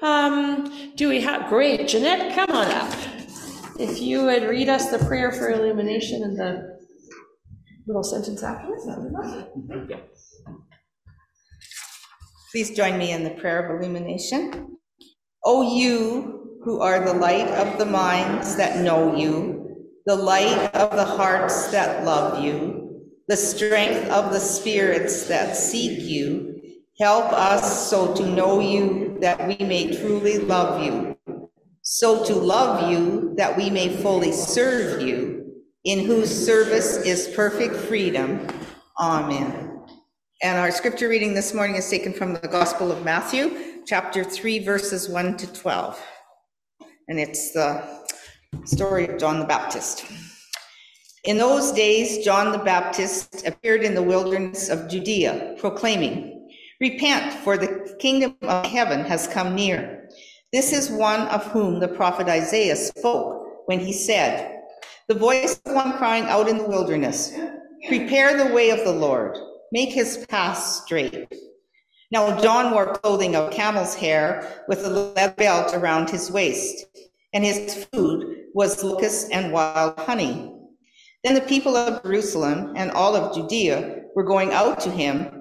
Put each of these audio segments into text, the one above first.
Um, do we have, great, Jeanette, come on up. If you would read us the prayer for illumination and the little sentence afterwards, that. Please join me in the prayer of illumination. O you who are the light of the minds that know you, the light of the hearts that love you, the strength of the spirits that seek you, help us so to know you that we may truly love you, so to love you that we may fully serve you, in whose service is perfect freedom. Amen. And our scripture reading this morning is taken from the Gospel of Matthew, chapter 3, verses 1 to 12. And it's the story of John the Baptist. In those days, John the Baptist appeared in the wilderness of Judea, proclaiming, Repent, for the kingdom of heaven has come near. This is one of whom the prophet Isaiah spoke when he said, The voice of one crying out in the wilderness, Prepare the way of the Lord make his path straight. Now John wore clothing of camel's hair with a leather belt around his waist, and his food was locusts and wild honey. Then the people of Jerusalem and all of Judea were going out to him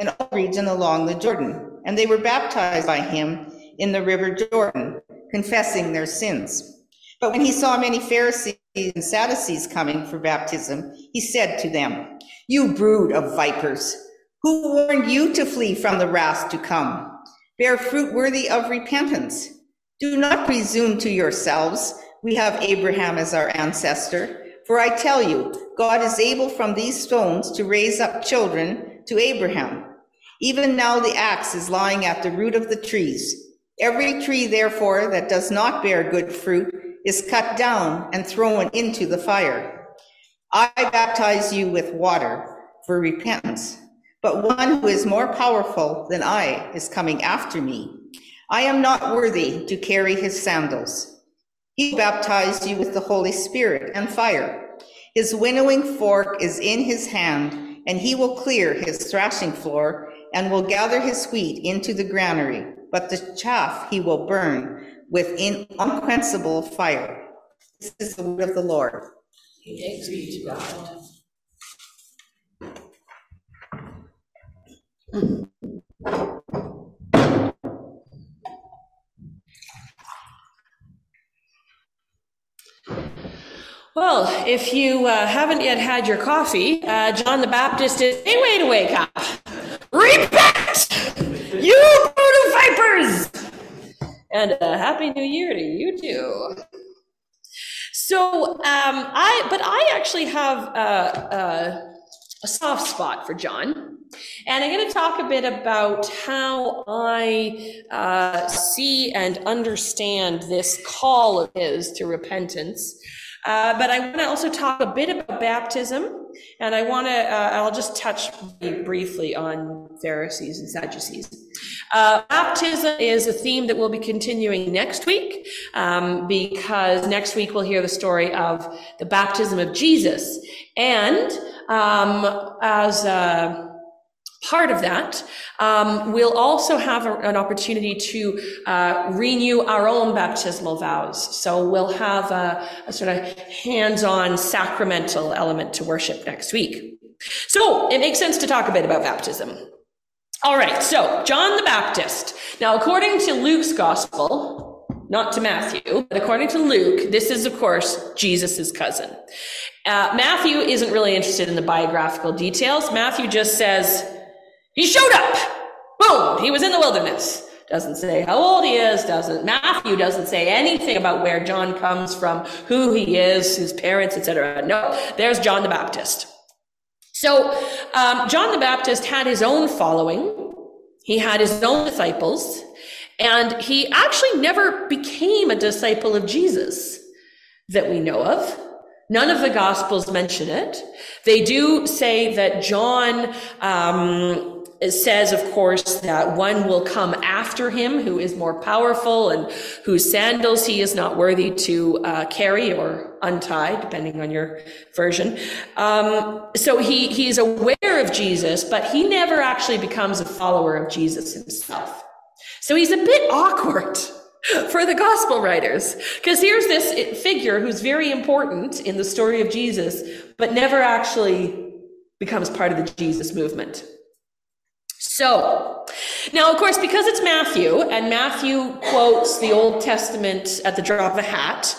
and all region along the Jordan, and they were baptized by him in the river Jordan, confessing their sins. But when he saw many Pharisees and Sadducees coming for baptism, he said to them, You brood of vipers, who warned you to flee from the wrath to come? Bear fruit worthy of repentance. Do not presume to yourselves, we have Abraham as our ancestor. For I tell you, God is able from these stones to raise up children to Abraham. Even now the axe is lying at the root of the trees. Every tree, therefore, that does not bear good fruit is cut down and thrown into the fire. I baptize you with water for repentance, but one who is more powerful than I is coming after me. I am not worthy to carry his sandals. He baptized you with the Holy Spirit and fire. His winnowing fork is in his hand, and he will clear his thrashing floor and will gather his wheat into the granary, but the chaff he will burn with unquenchable fire. This is the word of the Lord. Thanks be to God. Well, if you uh, haven't yet had your coffee, uh, John the Baptist is a way to wake up. Repent, you brood of vipers! and a happy new year to you too. So, um, I, but I actually have a, a, a soft spot for John. And I'm going to talk a bit about how I uh, see and understand this call of his to repentance. Uh, but I want to also talk a bit about baptism, and I want to, uh, I'll just touch briefly on Pharisees and Sadducees. Uh, baptism is a theme that we'll be continuing next week um, because next week we'll hear the story of the baptism of Jesus. And um, as a part of that, um, we'll also have a, an opportunity to uh, renew our own baptismal vows. So we'll have a, a sort of hands-on sacramental element to worship next week. So it makes sense to talk a bit about baptism. All right, so John the Baptist. Now, according to Luke's gospel, not to Matthew, but according to Luke, this is, of course, Jesus' cousin. Uh, Matthew isn't really interested in the biographical details. Matthew just says, he showed up. Boom, he was in the wilderness. Doesn't say how old he is, doesn't, Matthew doesn't say anything about where John comes from, who he is, his parents, etc. No, there's John the Baptist. So um, John the Baptist had his own following. He had his own disciples, and he actually never became a disciple of Jesus that we know of. None of the Gospels mention it. They do say that John um, it says, of course, that one will come after him who is more powerful and whose sandals he is not worthy to uh, carry or untie, depending on your version. Um, so he, he's aware of Jesus, but he never actually becomes a follower of Jesus himself. So he's a bit awkward for the gospel writers because here's this figure who's very important in the story of Jesus, but never actually becomes part of the Jesus movement. So, now of course, because it's Matthew, and Matthew quotes the Old Testament at the drop of a hat,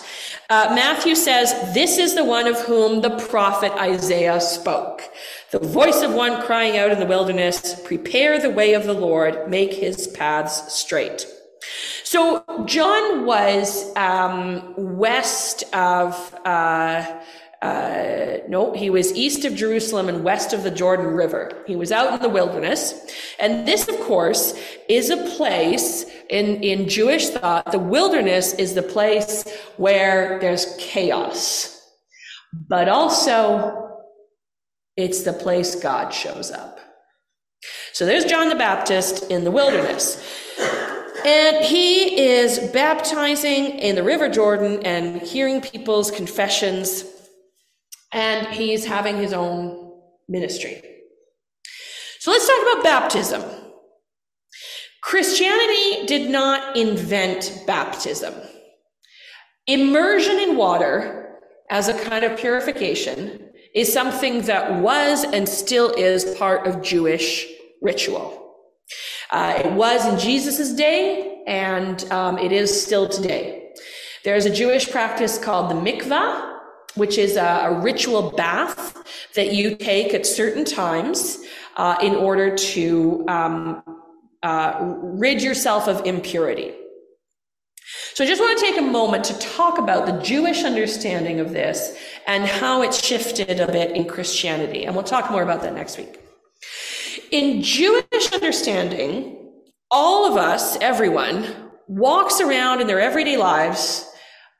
uh, Matthew says, This is the one of whom the prophet Isaiah spoke. The voice of one crying out in the wilderness, Prepare the way of the Lord, make his paths straight. So John was um, west of. Uh, uh, no, he was east of Jerusalem and west of the Jordan River. He was out in the wilderness. And this, of course, is a place in, in Jewish thought. The wilderness is the place where there's chaos, but also it's the place God shows up. So there's John the Baptist in the wilderness. And he is baptizing in the River Jordan and hearing people's confessions and he's having his own ministry. So let's talk about baptism. Christianity did not invent baptism. Immersion in water as a kind of purification is something that was and still is part of Jewish ritual. Uh, it was in Jesus' day, and um, it is still today. There's a Jewish practice called the mikvah, which is a, a ritual bath that you take at certain times uh, in order to um, uh, rid yourself of impurity. So I just want to take a moment to talk about the Jewish understanding of this and how it shifted a bit in Christianity. And we'll talk more about that next week. In Jewish understanding, all of us, everyone, walks around in their everyday lives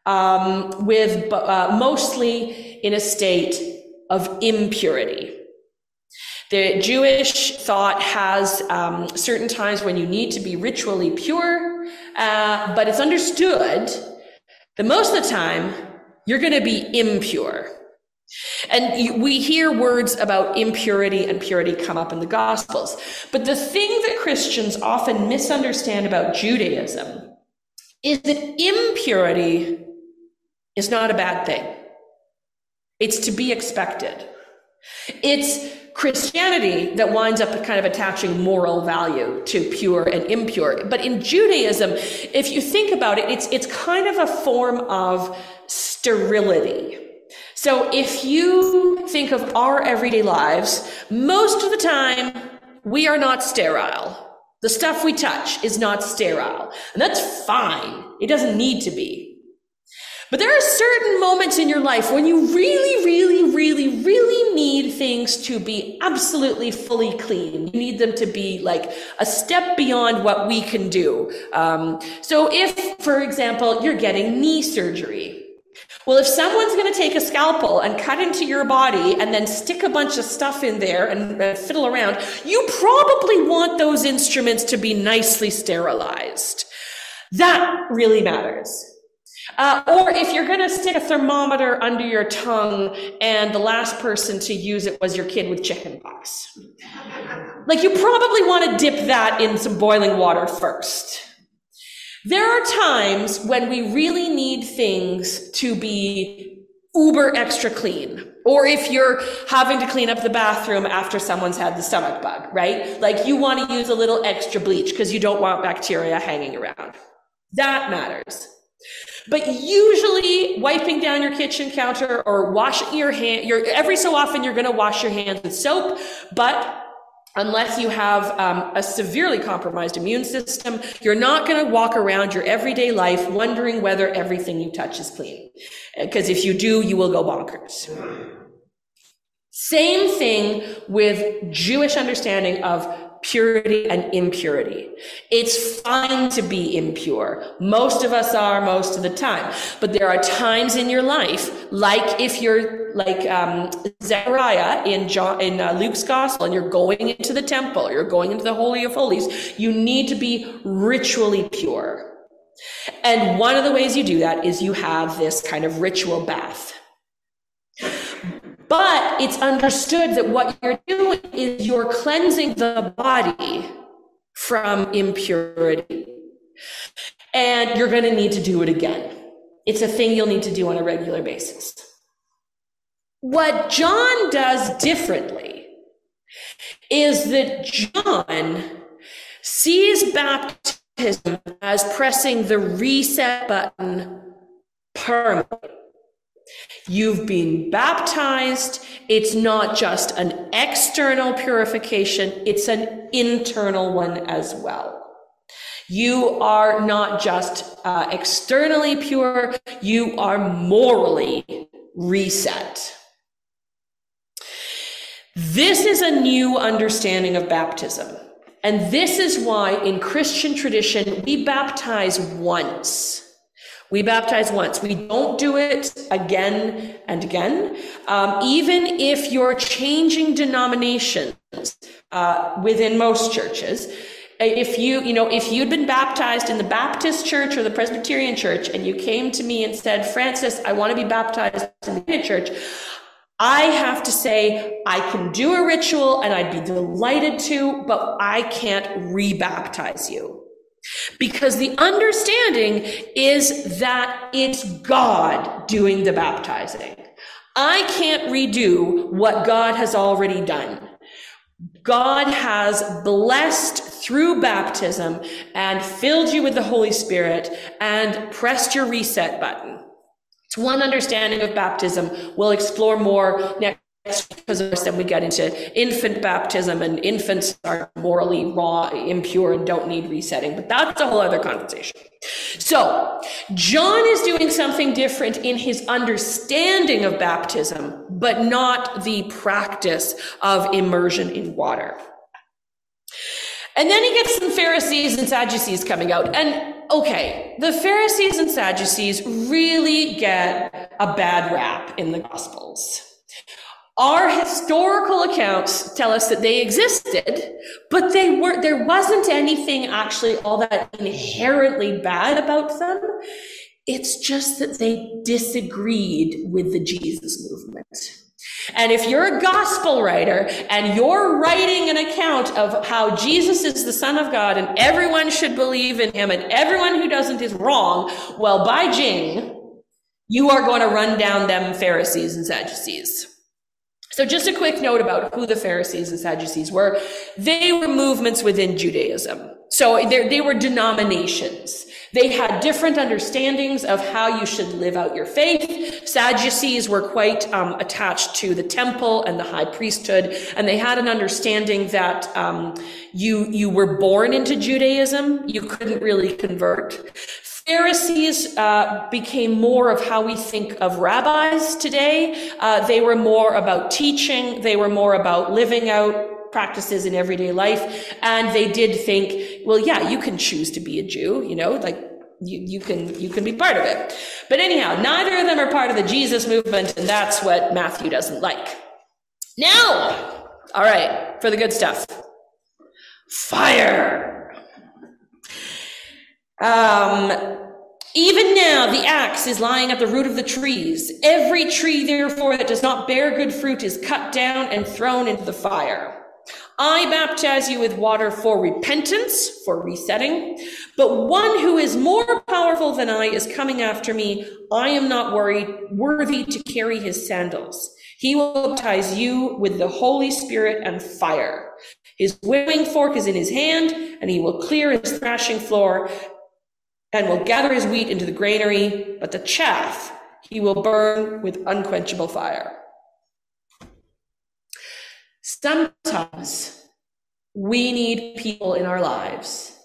um, with uh, mostly in a state of impurity. The Jewish thought has um, certain times when you need to be ritually pure, uh, but it's understood that most of the time you're going to be impure. And we hear words about impurity and purity come up in the Gospels. But the thing that Christians often misunderstand about Judaism is that impurity is not a bad thing. It's to be expected. It's Christianity that winds up kind of attaching moral value to pure and impure. But in Judaism, if you think about it, it's, it's kind of a form of sterility. So if you think of our everyday lives, most of the time we are not sterile. The stuff we touch is not sterile. And that's fine. It doesn't need to be. But there are certain moments in your life when you really, really, really, really need things to be absolutely fully clean. You need them to be like a step beyond what we can do. Um, so if, for example, you're getting knee surgery, well, if someone's going to take a scalpel and cut into your body and then stick a bunch of stuff in there and uh, fiddle around, you probably want those instruments to be nicely sterilized. That really matters. Uh, or if you're going to stick a thermometer under your tongue and the last person to use it was your kid with chickenpox. Like you probably want to dip that in some boiling water first. There are times when we really need things to be uber extra clean. Or if you're having to clean up the bathroom after someone's had the stomach bug, right? Like you want to use a little extra bleach because you don't want bacteria hanging around. That matters. But usually wiping down your kitchen counter or washing your hand, every so often you're going to wash your hands with soap, but unless you have um, a severely compromised immune system, you're not going to walk around your everyday life wondering whether everything you touch is clean. Because if you do, you will go bonkers. Same thing with Jewish understanding of purity and impurity. It's fine to be impure. Most of us are most of the time. But there are times in your life, like if you're like um, Zechariah in, John, in uh, Luke's gospel and you're going into the temple, you're going into the Holy of Holies, you need to be ritually pure. And one of the ways you do that is you have this kind of ritual bath. But it's understood that what you're doing is you're cleansing the body from impurity. And you're going to need to do it again. It's a thing you'll need to do on a regular basis. What John does differently is that John sees baptism as pressing the reset button permanently. You've been baptized. It's not just an external purification, it's an internal one as well. You are not just uh, externally pure, you are morally reset. This is a new understanding of baptism. And this is why in Christian tradition, we baptize once. We baptize once. We don't do it again and again. Um, even if you're changing denominations uh, within most churches, if you, you know, if you'd been baptized in the Baptist church or the Presbyterian church and you came to me and said, francis I want to be baptized in the church, I have to say, I can do a ritual and I'd be delighted to, but I can't rebaptize you. Because the understanding is that it's God doing the baptizing. I can't redo what God has already done. God has blessed through baptism and filled you with the Holy Spirit and pressed your reset button. It's one understanding of baptism. We'll explore more next because then we get into infant baptism and infants are morally raw impure and don't need resetting but that's a whole other conversation. So john is doing something different in his understanding of baptism but not the practice of immersion in water. And then he gets some pharisees and sadducees coming out. And okay the pharisees and sadducees really get a bad rap in the gospels our historical accounts tell us that they existed, but they were there wasn't anything actually all that inherently bad about them. It's just that they disagreed with the Jesus movement. And if you're a gospel writer and you're writing an account of how Jesus is the Son of God and everyone should believe in him and everyone who doesn't is wrong, well, by Jing, you are going to run down them Pharisees and Sadducees. So, just a quick note about who the Pharisees and Sadducees were. They were movements within Judaism. So, they were denominations. They had different understandings of how you should live out your faith. Sadducees were quite um, attached to the temple and the high priesthood, and they had an understanding that um, you you were born into Judaism, you couldn't really convert. Pharisees uh, became more of how we think of rabbis today. Uh, they were more about teaching. They were more about living out practices in everyday life. And they did think, well, yeah, you can choose to be a Jew, you know, like you, you can, you can be part of it. But anyhow, neither of them are part of the Jesus movement. And that's what Matthew doesn't like. Now, all right, for the good stuff. Fire. Um, even now, the axe is lying at the root of the trees. Every tree, therefore, that does not bear good fruit is cut down and thrown into the fire. I baptize you with water for repentance, for resetting, but one who is more powerful than I is coming after me. I am not worried, worthy to carry his sandals. He will baptize you with the Holy Spirit and fire. His winnowing fork is in his hand, and he will clear his thrashing floor and will gather his wheat into the granary, but the chaff he will burn with unquenchable fire. Sometimes we need people in our lives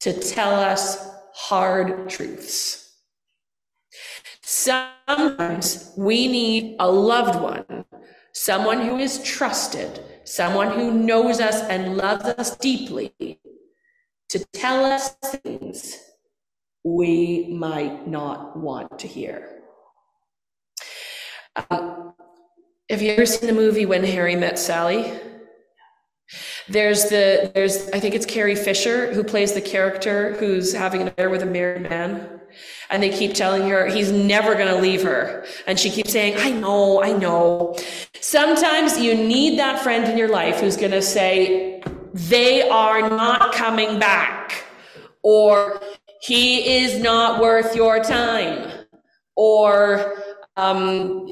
to tell us hard truths. Sometimes we need a loved one, someone who is trusted, someone who knows us and loves us deeply, to tell us things we might not want to hear. Um, have you ever seen the movie When Harry Met Sally? There's the there's I think it's Carrie Fisher who plays the character who's having an affair with a married man, and they keep telling her he's never going to leave her, and she keeps saying, "I know, I know." Sometimes you need that friend in your life who's going to say, "They are not coming back," or he is not worth your time, or um,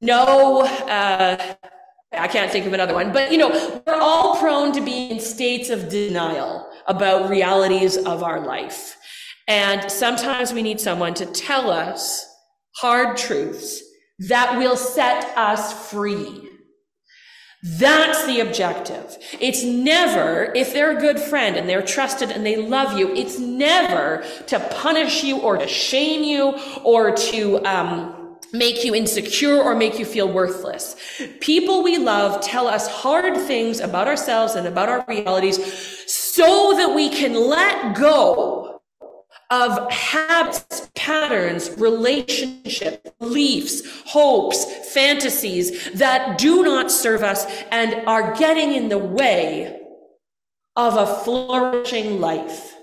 no, uh, I can't think of another one, but you know, we're all prone to be in states of denial about realities of our life. And sometimes we need someone to tell us hard truths that will set us free. That's the objective. It's never, if they're a good friend and they're trusted and they love you, it's never to punish you or to shame you or to, um, make you insecure or make you feel worthless. People we love tell us hard things about ourselves and about our realities so that we can let go of habits, patterns, relationships, beliefs, hopes, fantasies that do not serve us and are getting in the way of a flourishing life,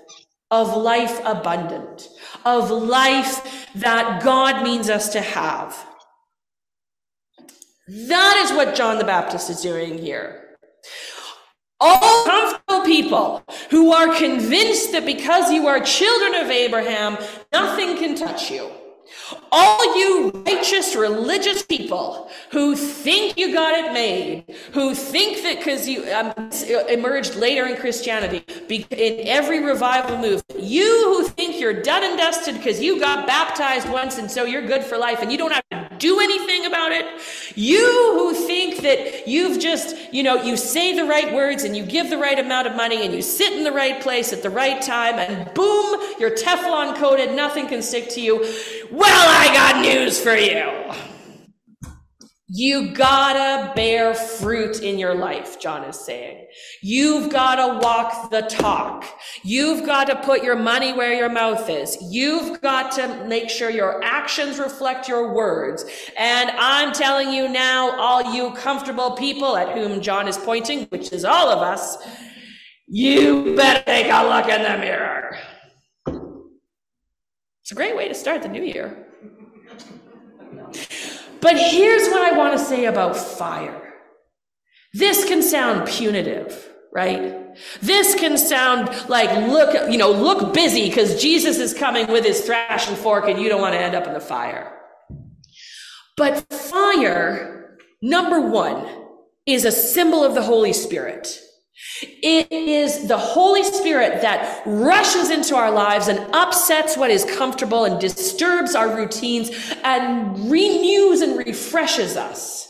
of life abundant, of life that God means us to have. That is what John the Baptist is doing here. All people who are convinced that because you are children of Abraham, nothing can touch you. All you righteous religious people who think you got it made, who think that because you um, emerged later in Christianity, in every revival move, you who think you're done and dusted because you got baptized once and so you're good for life and you don't have to do anything about it, you who think that you've just, you know, you say the right words and you give the right amount of money and you sit in the right place at the right time and boom, you're Teflon coated, nothing can stick to you. Well, I got news for you. You gotta bear fruit in your life, John is saying. You've gotta walk the talk. You've got to put your money where your mouth is. You've got to make sure your actions reflect your words. And I'm telling you now, all you comfortable people at whom John is pointing, which is all of us, you better take a look in the mirror. It's a great way to start the new year. But here's what I want to say about fire. This can sound punitive, right? This can sound like look, you know, look busy because Jesus is coming with his thrashing fork and you don't want to end up in the fire. But fire, number one, is a symbol of the Holy Spirit. It is the Holy Spirit that rushes into our lives and upsets what is comfortable and disturbs our routines and renews and refreshes us.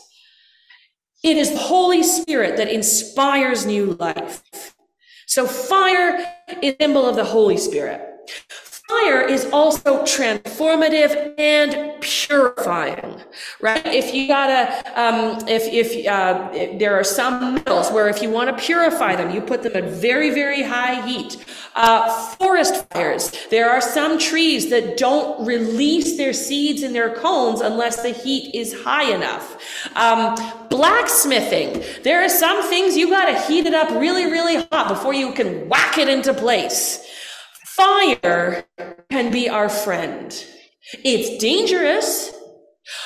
It is the Holy Spirit that inspires new life. So fire is symbol of the Holy Spirit. Fire is also transformative and purifying, right? If you gotta, um, if if, uh, there are some metals where if you want to purify them, you put them at very very high heat. Uh, forest fires. There are some trees that don't release their seeds in their cones unless the heat is high enough. Um, blacksmithing. There are some things you gotta heat it up really really hot before you can whack it into place. Fire can be our friend. It's dangerous,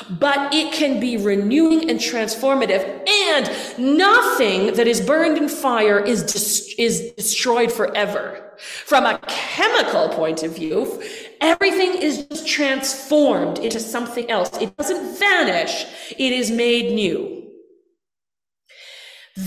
but it can be renewing and transformative. And nothing that is burned in fire is, is destroyed forever. From a chemical point of view, everything is transformed into something else. It doesn't vanish, it is made new.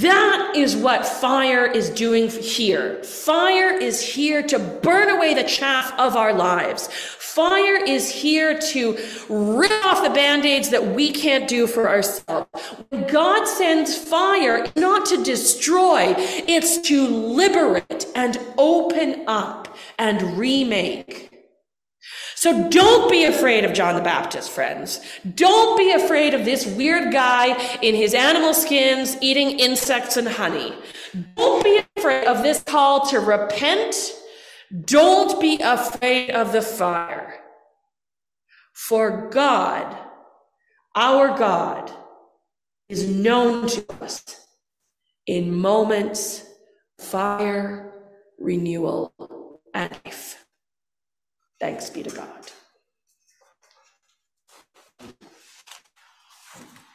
That is what fire is doing here. Fire is here to burn away the chaff of our lives. Fire is here to rip off the band-aids that we can't do for ourselves. When God sends fire, not to destroy, it's to liberate and open up and remake. So don't be afraid of John the Baptist, friends. Don't be afraid of this weird guy in his animal skins eating insects and honey. Don't be afraid of this call to repent. Don't be afraid of the fire. For God, our God, is known to us in moments, fire, renewal, and life. Thanks be to God.